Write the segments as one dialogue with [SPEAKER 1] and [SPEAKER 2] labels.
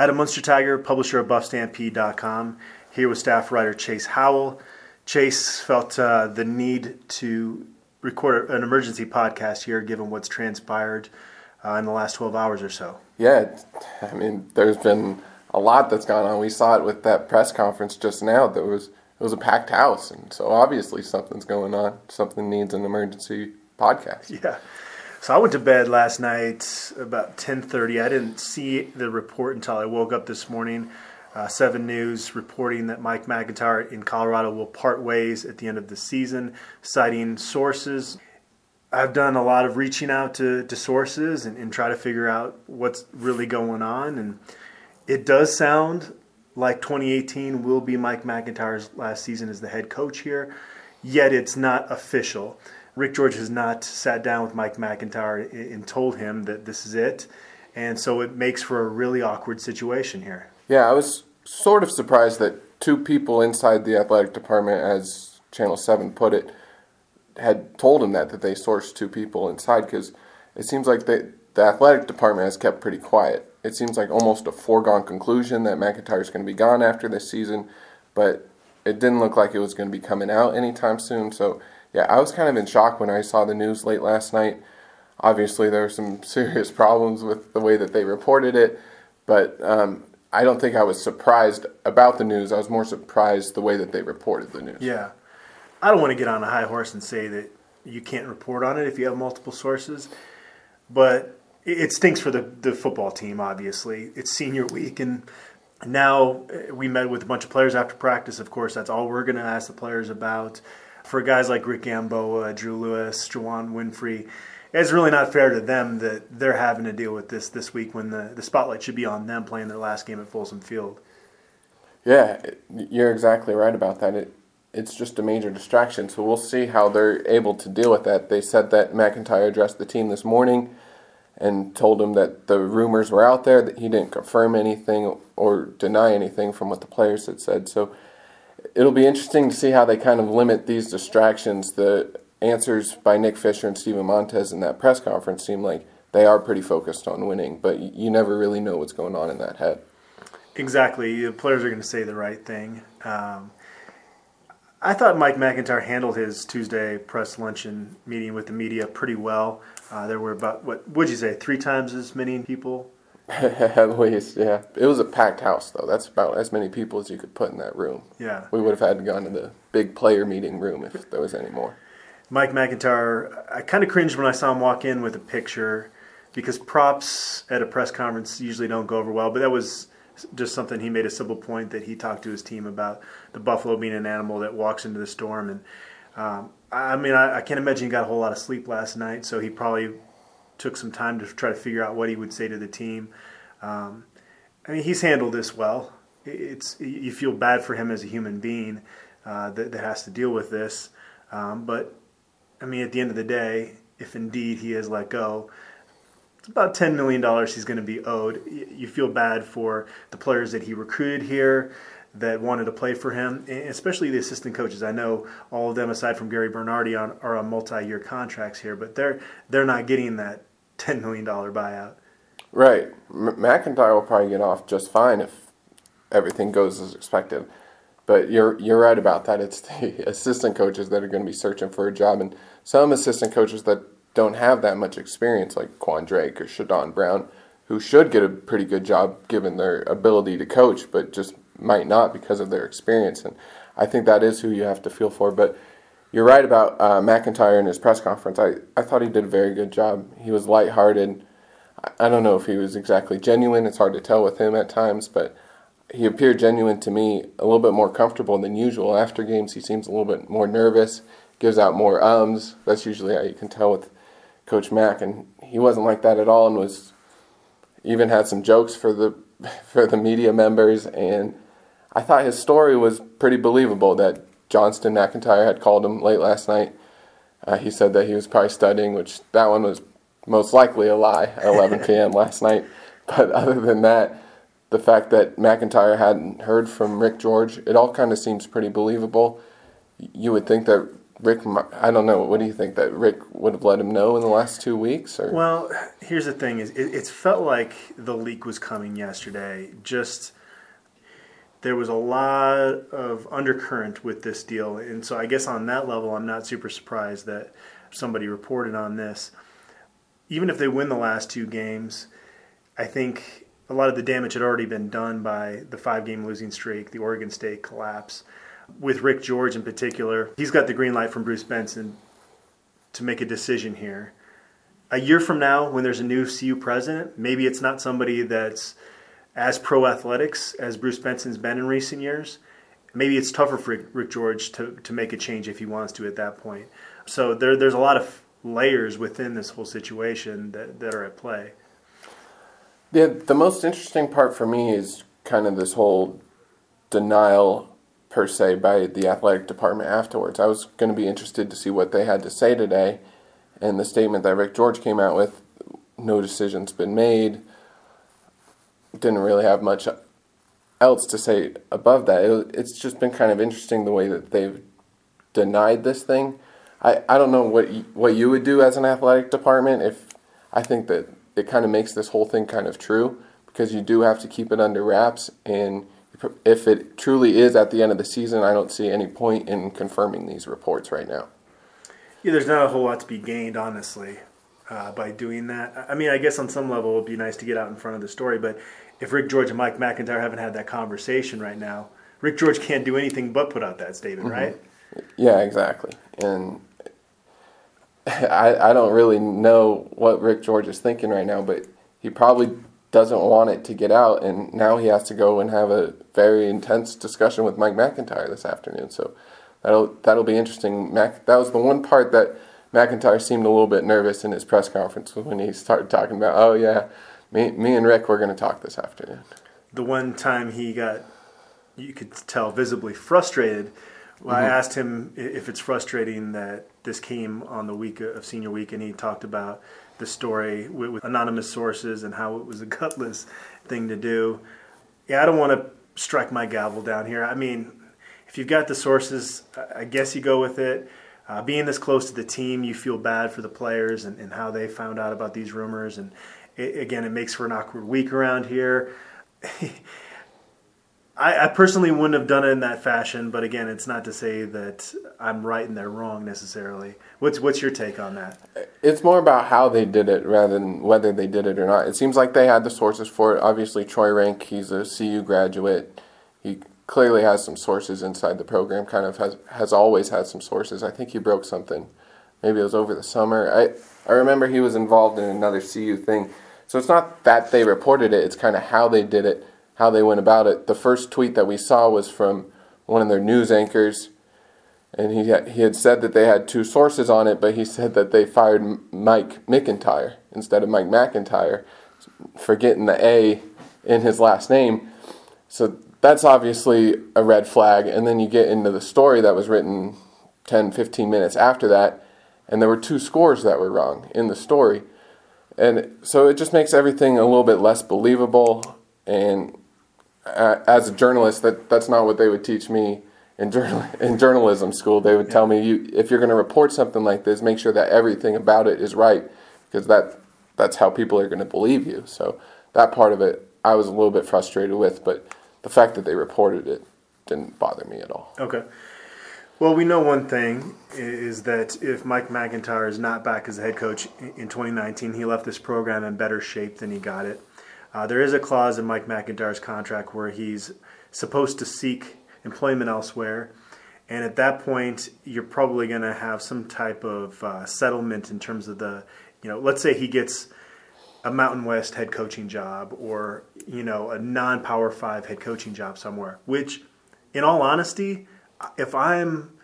[SPEAKER 1] Adam Munsterteiger, publisher of BuffStampede.com, here with staff writer Chase Howell. Chase felt uh, the need to record an emergency podcast here, given what's transpired uh, in the last 12 hours or so.
[SPEAKER 2] Yeah, I mean, there's been a lot that's gone on. We saw it with that press conference just now. There was it was a packed house, and so obviously something's going on. Something needs an emergency podcast.
[SPEAKER 1] Yeah. So I went to bed last night about 10:30. I didn't see the report until I woke up this morning. Uh, Seven News reporting that Mike MacIntyre in Colorado will part ways at the end of the season, citing sources. I've done a lot of reaching out to, to sources and, and try to figure out what's really going on. And it does sound like 2018 will be Mike MacIntyre's last season as the head coach here, yet it's not official. Rick George has not sat down with Mike MacIntyre and told him that this is it. And so it makes for a really awkward situation here.
[SPEAKER 2] Yeah, I was sort of surprised that two people inside the athletic department, as Channel 7 put it, had told him that, that they sourced two people inside because it seems like they, the athletic department has kept pretty quiet. It seems like almost a foregone conclusion that MacIntyre is going to be gone after this season, but it didn't look like it was going to be coming out anytime soon. So, yeah, I was kind of in shock when I saw the news late last night. Obviously, there were some serious problems with the way that they reported it, but um, I don't think I was surprised about the news. I was more surprised the way that they reported the news.
[SPEAKER 1] Yeah. I don't want to get on a high horse and say that you can't report on it if you have multiple sources, but it stinks for the, the football team, obviously. It's senior week, and now uh, we met with a bunch of players after practice. Of course, that's all we're going to ask the players about. For guys like Rick Gamboa, Drew Lewis, Juwann Winfree, it's really not fair to them that they're having to deal with this this week when the, the spotlight should be on them playing their last game at Folsom Field.
[SPEAKER 2] Yeah, you're exactly right about that. It, it's just a major distraction. So we'll see how they're able to deal with that. They said that MacIntyre addressed the team this morning and told him that the rumors were out there, that he didn't confirm anything or deny anything from what the players had said. So it'll be interesting to see how they kind of limit these distractions. The answers by Nick Fisher and Steven Montez in that press conference seem like they are pretty focused on winning, but you never really know what's going on in that head.
[SPEAKER 1] Exactly. The players are going to say the right thing. Um, I thought Mike MacIntyre handled his Tuesday press luncheon meeting with the media pretty well. Uh, there were about what would you say three times as many people.
[SPEAKER 2] At least, yeah. It was a packed house, though. That's about as many people as you could put in that room.
[SPEAKER 1] Yeah.
[SPEAKER 2] We would have had to go into the big player meeting room if there was any more.
[SPEAKER 1] Mike MacIntyre, I kind of cringed when I saw him walk in with a picture because props at a press conference usually don't go over well, but that was just something he made a simple point that he talked to his team about the buffalo being an animal that walks into the storm. And um, I mean, I, I, can't imagine he got a whole lot of sleep last night, so he probably took some time to try to figure out what he would say to the team. Um, I mean, he's handled this well. It's you feel bad for him as a human being uh, that, that has to deal with this, um, but I mean, at the end of the day, if indeed he is let go, it's about $10 million he's going to be owed. You feel bad for the players that he recruited here that wanted to play for him, especially the assistant coaches. I know all of them, aside from Gary Bernardi, on, are on multi-year contracts here, but they're they're not getting that $10 million buyout.
[SPEAKER 2] Right. M- MacIntyre will probably get off just fine if everything goes as expected. But you're you're right about that. It's the assistant coaches that are going to be searching for a job, and some assistant coaches that don't have that much experience, like Kwahn Drake or Shadon Brown, who should get a pretty good job given their ability to coach, but just might not because of their experience. And I think that is who you have to feel for. But you're right about uh, MacIntyre in his press conference. I, I thought he did a very good job. He was lighthearted. I don't know if he was exactly genuine. It's hard to tell with him at times, but he appeared genuine to me, a little bit more comfortable than usual. After games, he seems a little bit more nervous, gives out more ums. That's usually how you can tell with Coach Mack, and he wasn't like that at all, and was even had some jokes for the for the media members, and I thought his story was pretty believable. That Johnston MacIntyre had called him late last night. Uh, he said that he was probably studying, which that one was most likely a lie at 11 p.m. last night. But other than that, the fact that MacIntyre hadn't heard from Rick George, it all kind of seems pretty believable. You would think that Rick, I don't know. What do you think that Rick would have let him know in the last two weeks? Or?
[SPEAKER 1] Well, here's the thing: is it, it's felt like the leak was coming yesterday. Just there was a lot of undercurrent with this deal, and so I guess on that level, I'm not super surprised that somebody reported on this. Even if they win the last two games, I think a lot of the damage had already been done by the five-game losing streak, the Oregon State collapse with Rick George in particular, he's got the green light from Bruce Benson to make a decision here. A year from now, when there's a new CU president, maybe it's not somebody that's as pro athletics as Bruce Benson's been in recent years. Maybe it's tougher for Rick George to, to make a change if he wants to at that point. So there, there's a lot of layers within this whole situation that, that are at play.
[SPEAKER 2] Yeah, the most interesting part for me is kind of this whole denial per se by the athletic department afterwards. I was going to be interested to see what they had to say today, and the statement that Rick George came out with, no decision's been made, didn't really have much else to say above that. It, it's just been kind of interesting the way that they've denied this thing. I, I don't know what you, what you would do as an athletic department if I think that it kind of makes this whole thing kind of true because you do have to keep it under wraps and if it truly is at the end of the season, I don't see any point in confirming these reports right now.
[SPEAKER 1] Yeah, there's not a whole lot to be gained, honestly, uh, by doing that. I mean, I guess on some level it would be nice to get out in front of the story, but if Rick George and Mike MacIntyre haven't had that conversation right now, Rick George can't do anything but put out that statement, mm-hmm. right?
[SPEAKER 2] Yeah, exactly. And I, I don't really know what Rick George is thinking right now, but he probably doesn't want it to get out, and now he has to go and have a very intense discussion with Mike MacIntyre this afternoon. So that'll that'll be interesting. Mac, that was the one part that MacIntyre seemed a little bit nervous in his press conference when he started talking about, oh yeah, me me and Rick we're going to talk this afternoon.
[SPEAKER 1] The one time he got, you could tell visibly frustrated. Well, mm-hmm. I asked him if it's frustrating that this came on the week of senior week, and he talked about the story with, with anonymous sources and how it was a gutless thing to do. Yeah, I don't want to strike my gavel down here. I mean, if you've got the sources, I guess you go with it. Uh, being this close to the team, you feel bad for the players and, and how they found out about these rumors. And it, again, it makes for an awkward week around here. I, I, personally wouldn't have done it in that fashion, but again, it's not to say that I'm right and they're wrong necessarily. What's what's your take on that?
[SPEAKER 2] It's more about how they did it rather than whether they did it or not. It seems like they had the sources for it. Obviously, Troy Renck, he's a CU graduate. He clearly has some sources inside the program. Kind of has has always had some sources. I think he broke something. Maybe it was over the summer. I I remember he was involved in another CU thing. So it's not that they reported it. It's kind of how they did it how they went about it. The first tweet that we saw was from one of their news anchors, and he had, he had said that they had two sources on it, but he said that they fired Mike McIntyre instead of Mike MacIntyre, for getting the A in his last name. So that's obviously a red flag. And then you get into the story that was written 10, 15 minutes after that, and there were two scores that were wrong in the story. And so it just makes everything a little bit less believable. And uh, as a journalist, that that's not what they would teach me in journal in journalism school. They would yeah. tell me, you if you're going to report something like this, make sure that everything about it is right, because that that's how people are going to believe you. So that part of it, I was a little bit frustrated with, but the fact that they reported it didn't bother me at all.
[SPEAKER 1] Okay. Well, we know one thing is that if Mike MacIntyre is not back as a head coach in 2019, he left this program in better shape than he got it. Uh, there is a clause in Mike MacIntyre's contract where he's supposed to seek employment elsewhere. And at that point, you're probably going to have some type of uh, settlement in terms of the, you know, let's say he gets a Mountain West head coaching job or, you know, a non Power Five head coaching job somewhere, which, in all honesty, if I'm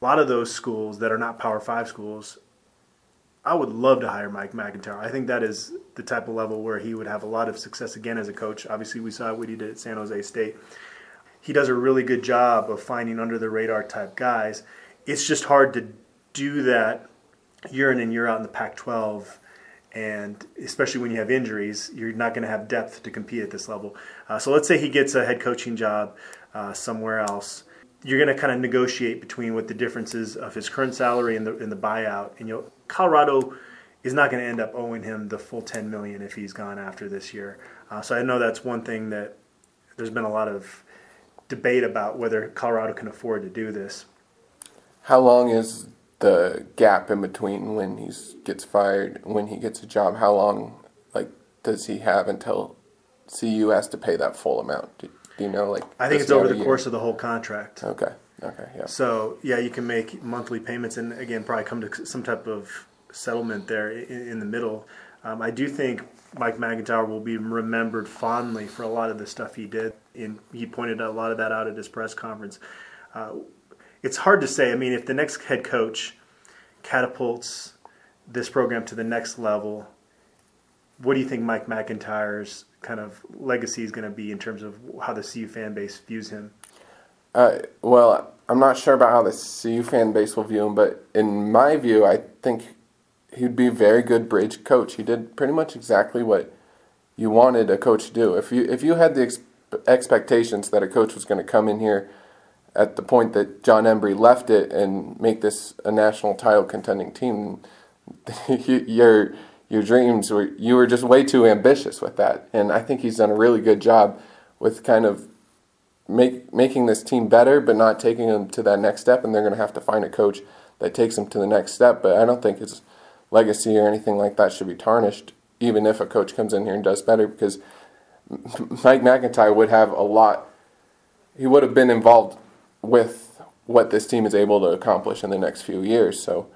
[SPEAKER 1] a lot of those schools that are not Power Five schools, I would love to hire Mike MacIntyre. I think that is the type of level where he would have a lot of success again as a coach. Obviously, we saw what he did at San Jose State. He does a really good job of finding under the radar type guys. It's just hard to do that year in and year out in the Pac 12. And especially when you have injuries, you're not going to have depth to compete at this level. Uh, so let's say he gets a head coaching job uh, somewhere else you're going to kind of negotiate between what the differences of his current salary and the and the buyout. And you know, Colorado is not going to end up owing him the full 10 million if he's gone after this year. Uh, so I know that's one thing that there's been a lot of debate about whether Colorado can afford to do this.
[SPEAKER 2] How long is the gap in between when he gets fired, when he gets a job? How long, like, does he have until CU has to pay that full amount? You know, like?
[SPEAKER 1] I think it's over the course of the whole contract.
[SPEAKER 2] Okay. Okay. Yeah.
[SPEAKER 1] So yeah, you can make monthly payments, and again, probably come to some type of settlement there in, in the middle. Um, I do think Mike MacIntyre will be remembered fondly for a lot of the stuff he did, and he pointed a lot of that out at his press conference. Uh, it's hard to say. I mean, if the next head coach catapults this program to the next level, what do you think Mike MacIntyre's kind of legacy is going to be in terms of how the CU fan base views him?
[SPEAKER 2] Uh, well, I'm not sure about how the CU fan base will view him, but in my view, I think he'd be a very good bridge coach. He did pretty much exactly what you wanted a coach to do. If you if you had the ex- expectations that a coach was going to come in here at the point that Jon Embree left it and make this a national title contending team, your your dreams were you were just way too ambitious with that. And I think he's done a really good job with kind of make, making this team better, but not taking them to that next step. And they're going to have to find a coach that takes them to the next step. But I don't think his legacy or anything like that should be tarnished, even if a coach comes in here and does better, because Mike MacIntyre would have a lot. He would have been involved with what this team is able to accomplish in the next few years. So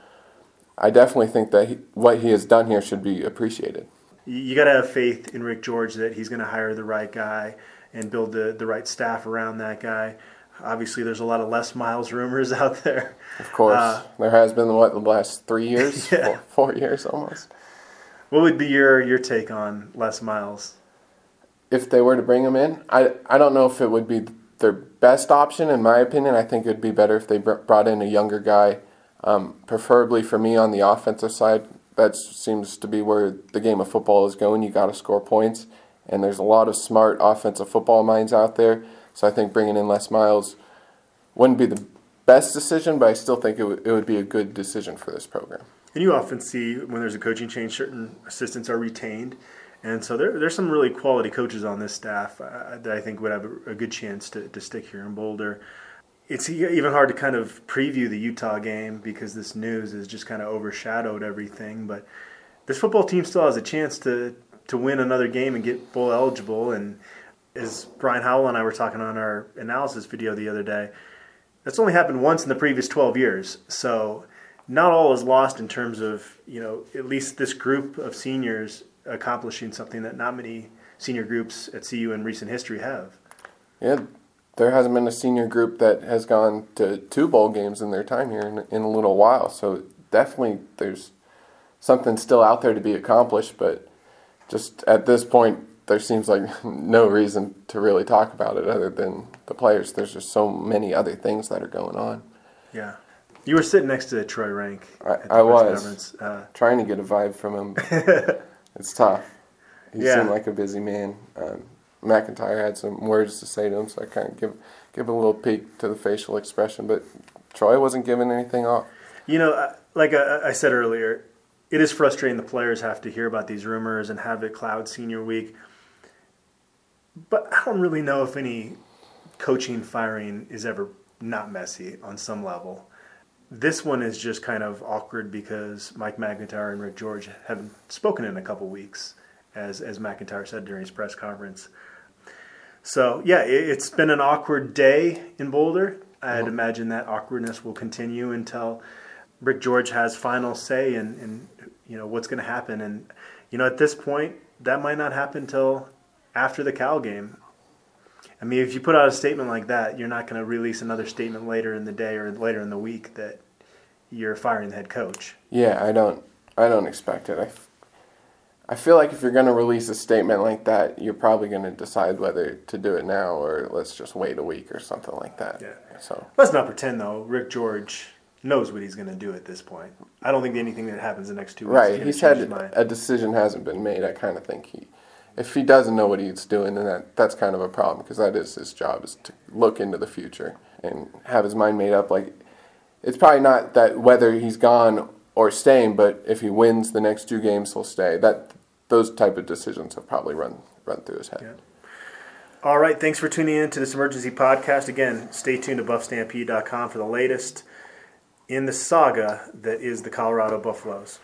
[SPEAKER 2] I definitely think that he, what he has done here should be appreciated.
[SPEAKER 1] You got to have faith in Rick George that he's going to hire the right guy and build the, the right staff around that guy. Obviously, there's a lot of Les Miles rumors out there.
[SPEAKER 2] Of course, uh, there has been what the last three years, yeah. four, four years almost.
[SPEAKER 1] What would be your your take on Les Miles?
[SPEAKER 2] If they were to bring him in, I I don't know if it would be their best option. In my opinion, I think it would be better if they brought in a younger guy, um, preferably for me on the offensive side. That seems to be where the game of football is going. You got to score points, and there's a lot of smart offensive football minds out there. So I think bringing in Les Miles wouldn't be the best decision, but I still think it, w- it would be a good decision for this program.
[SPEAKER 1] And you often see when there's a coaching change, certain assistants are retained. And so there, there's some really quality coaches on this staff uh, that I think would have a, a, good chance to, to stick here in Boulder. It's even hard to kind of preview the Utah game because this news has just kind of overshadowed everything. But this football team still has a chance to, to win another game and get bowl eligible. And as Brian Howell and I were talking on our analysis video the other day, that's only happened once in the previous 12 years. So not all is lost in terms of, you know, at least this group of seniors accomplishing something that not many senior groups at CU in recent history have.
[SPEAKER 2] Yeah, there hasn't been a senior group that has gone to two bowl games in their time here in, in a little while. So definitely there's something still out there to be accomplished, but just at this point, there seems like no reason to really talk about it other than the players. There's just so many other things that are going on.
[SPEAKER 1] Yeah. You were sitting next to Troy Renck.
[SPEAKER 2] I, I was uh, trying to get a vibe from him. it's tough. He yeah. seemed like a busy man. Um, MacIntyre had some words to say to him, so I kind of give give a little peek to the facial expression. But Troy wasn't giving anything off.
[SPEAKER 1] You know, like I, said earlier, it is frustrating the players have to hear about these rumors and have it cloud senior week. But I don't really know if any coaching firing is ever not messy on some level. This one is just kind of awkward because Mike MacIntyre and Rick George haven't spoken in a couple weeks, as as MacIntyre said during his press conference. So yeah, it, has been an awkward day in Boulder. I'd mm-hmm. imagine that awkwardness will continue until Rick George has final say in, in you know what's going to happen. And you know at this point, that might not happen until after the Cal game. I mean, if you put out a statement like that, you're not going to release another statement later in the day or later in the week that you're firing the head coach.
[SPEAKER 2] Yeah, I don't. I don't expect it. I, I feel like if you're going to release a statement like that, you're probably going to decide whether to do it now or let's just wait a week or something like that.
[SPEAKER 1] Yeah. So let's not pretend though. Rick George knows what he's going to do at this point. I don't think anything that happens the next two weeks.
[SPEAKER 2] Right. He's had a decision hasn't been made. I kind of think he if he doesn't know what he's doing, then that that's kind of a problem because that is his job is to look into the future and have his mind made up. Like it's probably not that whether he's gone or staying, but if he wins the next two games, he'll stay. That those type of decisions have probably run run through his head.
[SPEAKER 1] Yeah. All right, thanks for tuning in to this emergency podcast. Again, stay tuned to buffstampede.com for the latest in the saga that is the Colorado Buffaloes.